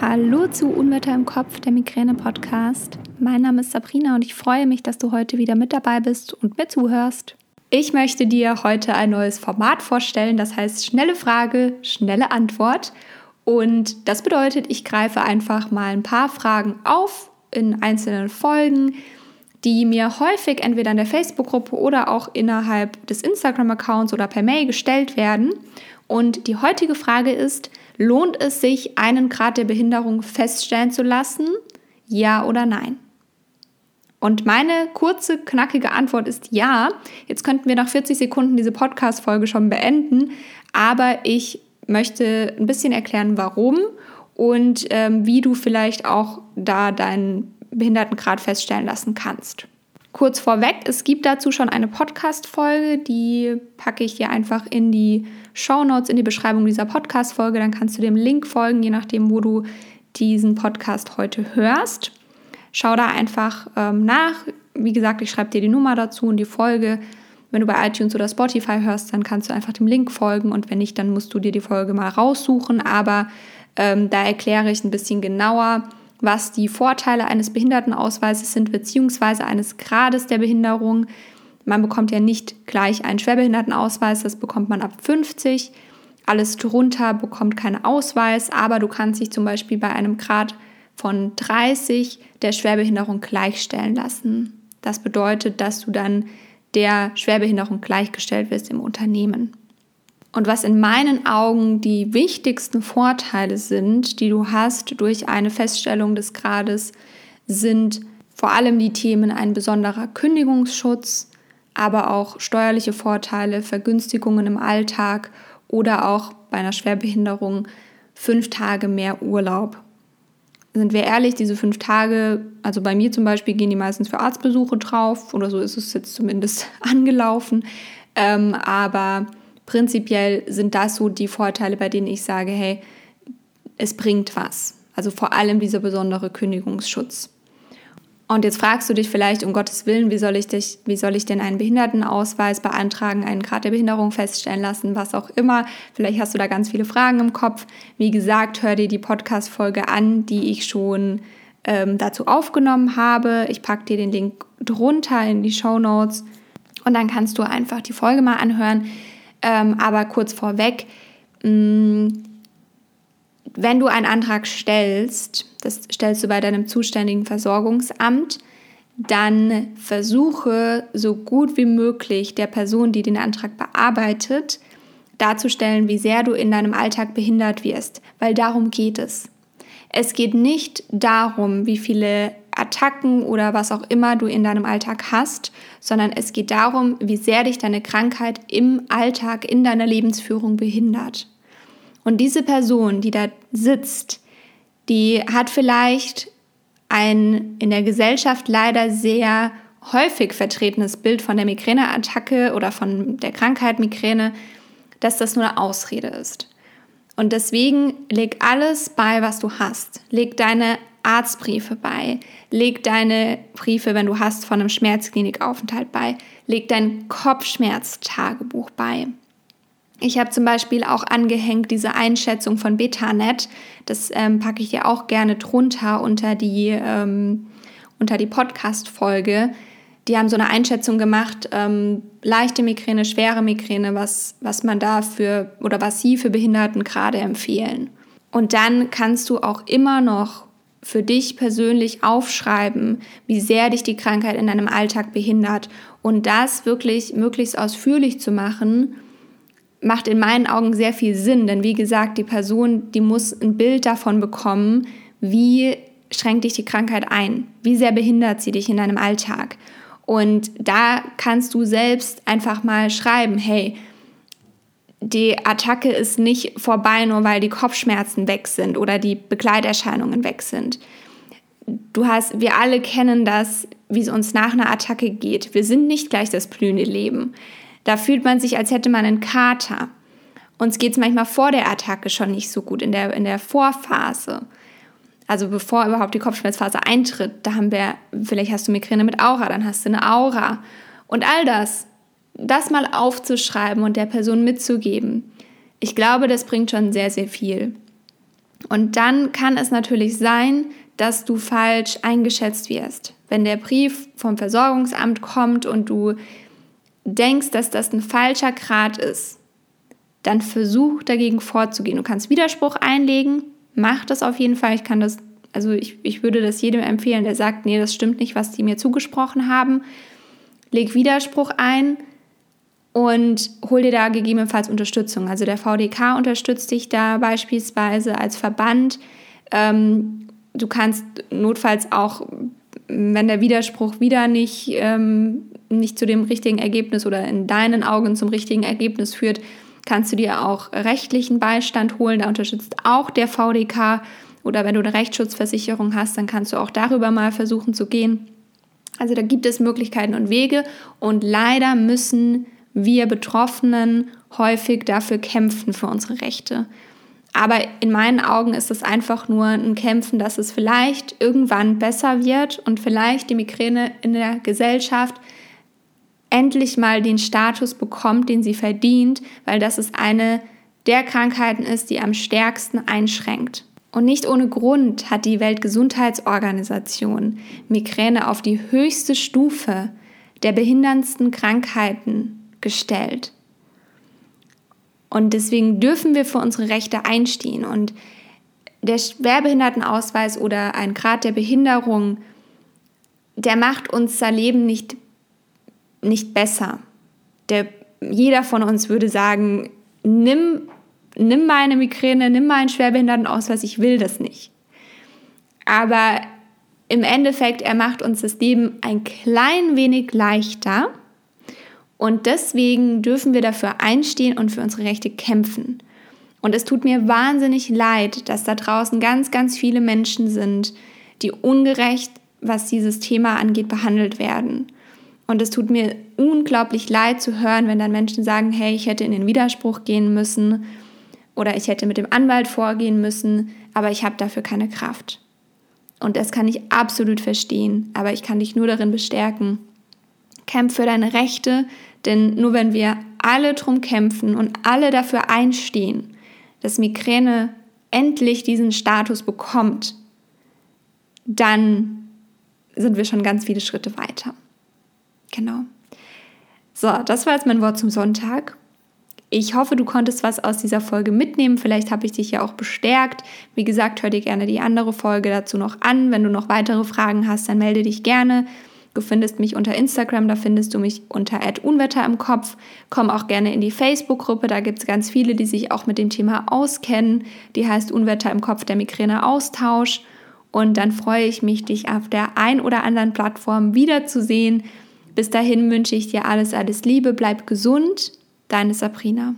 Hallo zu Unwetter im Kopf, der Migräne-Podcast. Mein Name ist Sabrina und ich freue mich, dass du heute wieder mit dabei bist und mir zuhörst. Ich möchte dir heute ein neues Format vorstellen, das heißt schnelle Frage, schnelle Antwort. Und das bedeutet, ich greife einfach mal ein paar Fragen auf in einzelnen Folgen, die mir häufig entweder in der Facebook-Gruppe oder auch innerhalb des Instagram-Accounts oder per Mail gestellt werden. Und die heutige Frage ist, lohnt es sich, einen Grad der Behinderung feststellen zu lassen? Ja oder nein? Und meine kurze, knackige Antwort ist ja. Jetzt könnten wir nach 40 Sekunden diese Podcast-Folge schon beenden, aber ich möchte ein bisschen erklären, warum und ähm, wie du vielleicht auch da deinen Behindertengrad feststellen lassen kannst. Kurz vorweg, es gibt dazu schon eine Podcast-Folge, die packe ich dir einfach in die Show Notes, in die Beschreibung dieser Podcast-Folge. Dann kannst du dem Link folgen, je nachdem, wo du diesen Podcast heute hörst. Schau da einfach ähm, nach. Wie gesagt, ich schreibe dir die Nummer dazu und die Folge. Wenn du bei iTunes oder Spotify hörst, dann kannst du einfach dem Link folgen und wenn nicht, dann musst du dir die Folge mal raussuchen. Aber ähm, da erkläre ich ein bisschen genauer, was die Vorteile eines Behindertenausweises sind, beziehungsweise eines Grades der Behinderung. Man bekommt ja nicht gleich einen Schwerbehindertenausweis, das bekommt man ab 50. Alles drunter bekommt keinen Ausweis, aber du kannst dich zum Beispiel bei einem Grad von 30 der Schwerbehinderung gleichstellen lassen. Das bedeutet, dass du dann der Schwerbehinderung gleichgestellt wirst im Unternehmen. Und was in meinen Augen die wichtigsten Vorteile sind, die du hast durch eine Feststellung des Grades, sind vor allem die Themen ein besonderer Kündigungsschutz, aber auch steuerliche Vorteile, Vergünstigungen im Alltag oder auch bei einer Schwerbehinderung fünf Tage mehr Urlaub. Sind wir ehrlich, diese fünf Tage, also bei mir zum Beispiel, gehen die meistens für Arztbesuche drauf oder so ist es jetzt zumindest angelaufen. Ähm, aber prinzipiell sind das so die Vorteile, bei denen ich sage, hey, es bringt was. Also vor allem dieser besondere Kündigungsschutz. Und jetzt fragst du dich vielleicht, um Gottes Willen, wie soll ich, dich, wie soll ich denn einen Behindertenausweis beantragen, einen Grad der Behinderung feststellen lassen, was auch immer. Vielleicht hast du da ganz viele Fragen im Kopf. Wie gesagt, hör dir die Podcast-Folge an, die ich schon ähm, dazu aufgenommen habe. Ich packe dir den Link drunter in die Show Notes und dann kannst du einfach die Folge mal anhören. Ähm, aber kurz vorweg, mh, mm, wenn du einen Antrag stellst, das stellst du bei deinem zuständigen Versorgungsamt, dann versuche so gut wie möglich der Person, die den Antrag bearbeitet, darzustellen, wie sehr du in deinem Alltag behindert wirst, weil darum geht es. Es geht nicht darum, wie viele Attacken oder was auch immer du in deinem Alltag hast, sondern es geht darum, wie sehr dich deine Krankheit im Alltag, in deiner Lebensführung behindert. Und diese Person, die da sitzt, die hat vielleicht ein in der Gesellschaft leider sehr häufig vertretenes Bild von der Migräneattacke oder von der Krankheit Migräne, dass das nur eine Ausrede ist. Und deswegen leg alles bei, was du hast. Leg deine Arztbriefe bei. Leg deine Briefe, wenn du hast, von einem Schmerzklinikaufenthalt bei. Leg dein Kopfschmerztagebuch bei. Ich habe zum Beispiel auch angehängt diese Einschätzung von Betanet. Das ähm, packe ich dir auch gerne drunter unter die, ähm, unter die Podcast-Folge. Die haben so eine Einschätzung gemacht, ähm, leichte Migräne, schwere Migräne, was, was man da für oder was sie für Behinderten gerade empfehlen. Und dann kannst du auch immer noch für dich persönlich aufschreiben, wie sehr dich die Krankheit in deinem Alltag behindert. Und das wirklich möglichst ausführlich zu machen, macht in meinen Augen sehr viel Sinn. Denn wie gesagt, die Person, die muss ein Bild davon bekommen, wie schränkt dich die Krankheit ein, wie sehr behindert sie dich in deinem Alltag. Und da kannst du selbst einfach mal schreiben, hey, die Attacke ist nicht vorbei, nur weil die Kopfschmerzen weg sind oder die Begleiterscheinungen weg sind. Du hast, wir alle kennen das, wie es uns nach einer Attacke geht. Wir sind nicht gleich das blühende Leben. Da fühlt man sich, als hätte man einen Kater. Uns geht es manchmal vor der Attacke schon nicht so gut, in der, in der Vorphase. Also bevor überhaupt die Kopfschmerzphase eintritt, da haben wir, vielleicht hast du Migräne mit Aura, dann hast du eine Aura. Und all das das mal aufzuschreiben und der Person mitzugeben, ich glaube, das bringt schon sehr, sehr viel. Und dann kann es natürlich sein, dass du falsch eingeschätzt wirst. Wenn der Brief vom Versorgungsamt kommt und du denkst, dass das ein falscher Grad ist, dann versuch dagegen vorzugehen. Du kannst Widerspruch einlegen, mach das auf jeden Fall. Ich kann das, also ich, ich würde das jedem empfehlen, der sagt, nee, das stimmt nicht, was die mir zugesprochen haben. Leg Widerspruch ein und hol dir da gegebenenfalls Unterstützung. Also der VDK unterstützt dich da beispielsweise als Verband. Ähm, du kannst notfalls auch, wenn der Widerspruch wieder nicht, ähm, nicht zu dem richtigen Ergebnis oder in deinen Augen zum richtigen Ergebnis führt, kannst du dir auch rechtlichen Beistand holen. Da unterstützt auch der VDK. Oder wenn du eine Rechtsschutzversicherung hast, dann kannst du auch darüber mal versuchen zu gehen. Also da gibt es Möglichkeiten und Wege. Und leider müssen wir Betroffenen häufig dafür kämpfen, für unsere Rechte. Aber in meinen Augen ist es einfach nur ein Kämpfen, dass es vielleicht irgendwann besser wird und vielleicht die Migräne in der Gesellschaft endlich mal den Status bekommt, den sie verdient, weil das ist eine der Krankheiten ist, die am stärksten einschränkt. Und nicht ohne Grund hat die Weltgesundheitsorganisation Migräne auf die höchste Stufe der behinderndsten Krankheiten gestellt. Und deswegen dürfen wir für unsere Rechte einstehen. Und der Schwerbehindertenausweis oder ein Grad der Behinderung, der macht unser Leben nicht, nicht besser. Der, jeder von uns würde sagen, nimm, nimm meine Migräne, nimm meinen Schwerbehindertenausweis, ich will das nicht. Aber im Endeffekt, er macht uns das Leben ein klein wenig leichter und deswegen dürfen wir dafür einstehen und für unsere Rechte kämpfen. Und es tut mir wahnsinnig leid, dass da draußen ganz, ganz viele Menschen sind, die ungerecht, was dieses Thema angeht, behandelt werden. Und es tut mir unglaublich leid zu hören, wenn dann Menschen sagen, hey, ich hätte in den Widerspruch gehen müssen oder ich hätte mit dem Anwalt vorgehen müssen, aber ich habe dafür keine Kraft. Und das kann ich absolut verstehen, aber ich kann dich nur darin bestärken, Kämpf für deine Rechte, denn nur wenn wir alle drum kämpfen und alle dafür einstehen, dass Migräne endlich diesen Status bekommt, dann sind wir schon ganz viele Schritte weiter. Genau. So, das war jetzt mein Wort zum Sonntag. Ich hoffe, du konntest was aus dieser Folge mitnehmen. Vielleicht habe ich dich ja auch bestärkt. Wie gesagt, hör dir gerne die andere Folge dazu noch an. Wenn du noch weitere Fragen hast, dann melde dich gerne. Du findest mich unter Instagram, da findest du mich unter Unwetter im Kopf. Komm auch gerne in die Facebook-Gruppe, da gibt es ganz viele, die sich auch mit dem Thema auskennen. Die heißt Unwetter im Kopf der Migräne Austausch. Und dann freue ich mich, dich auf der ein oder anderen Plattform wiederzusehen. Bis dahin wünsche ich dir alles, alles Liebe, bleib gesund. Deine Sabrina.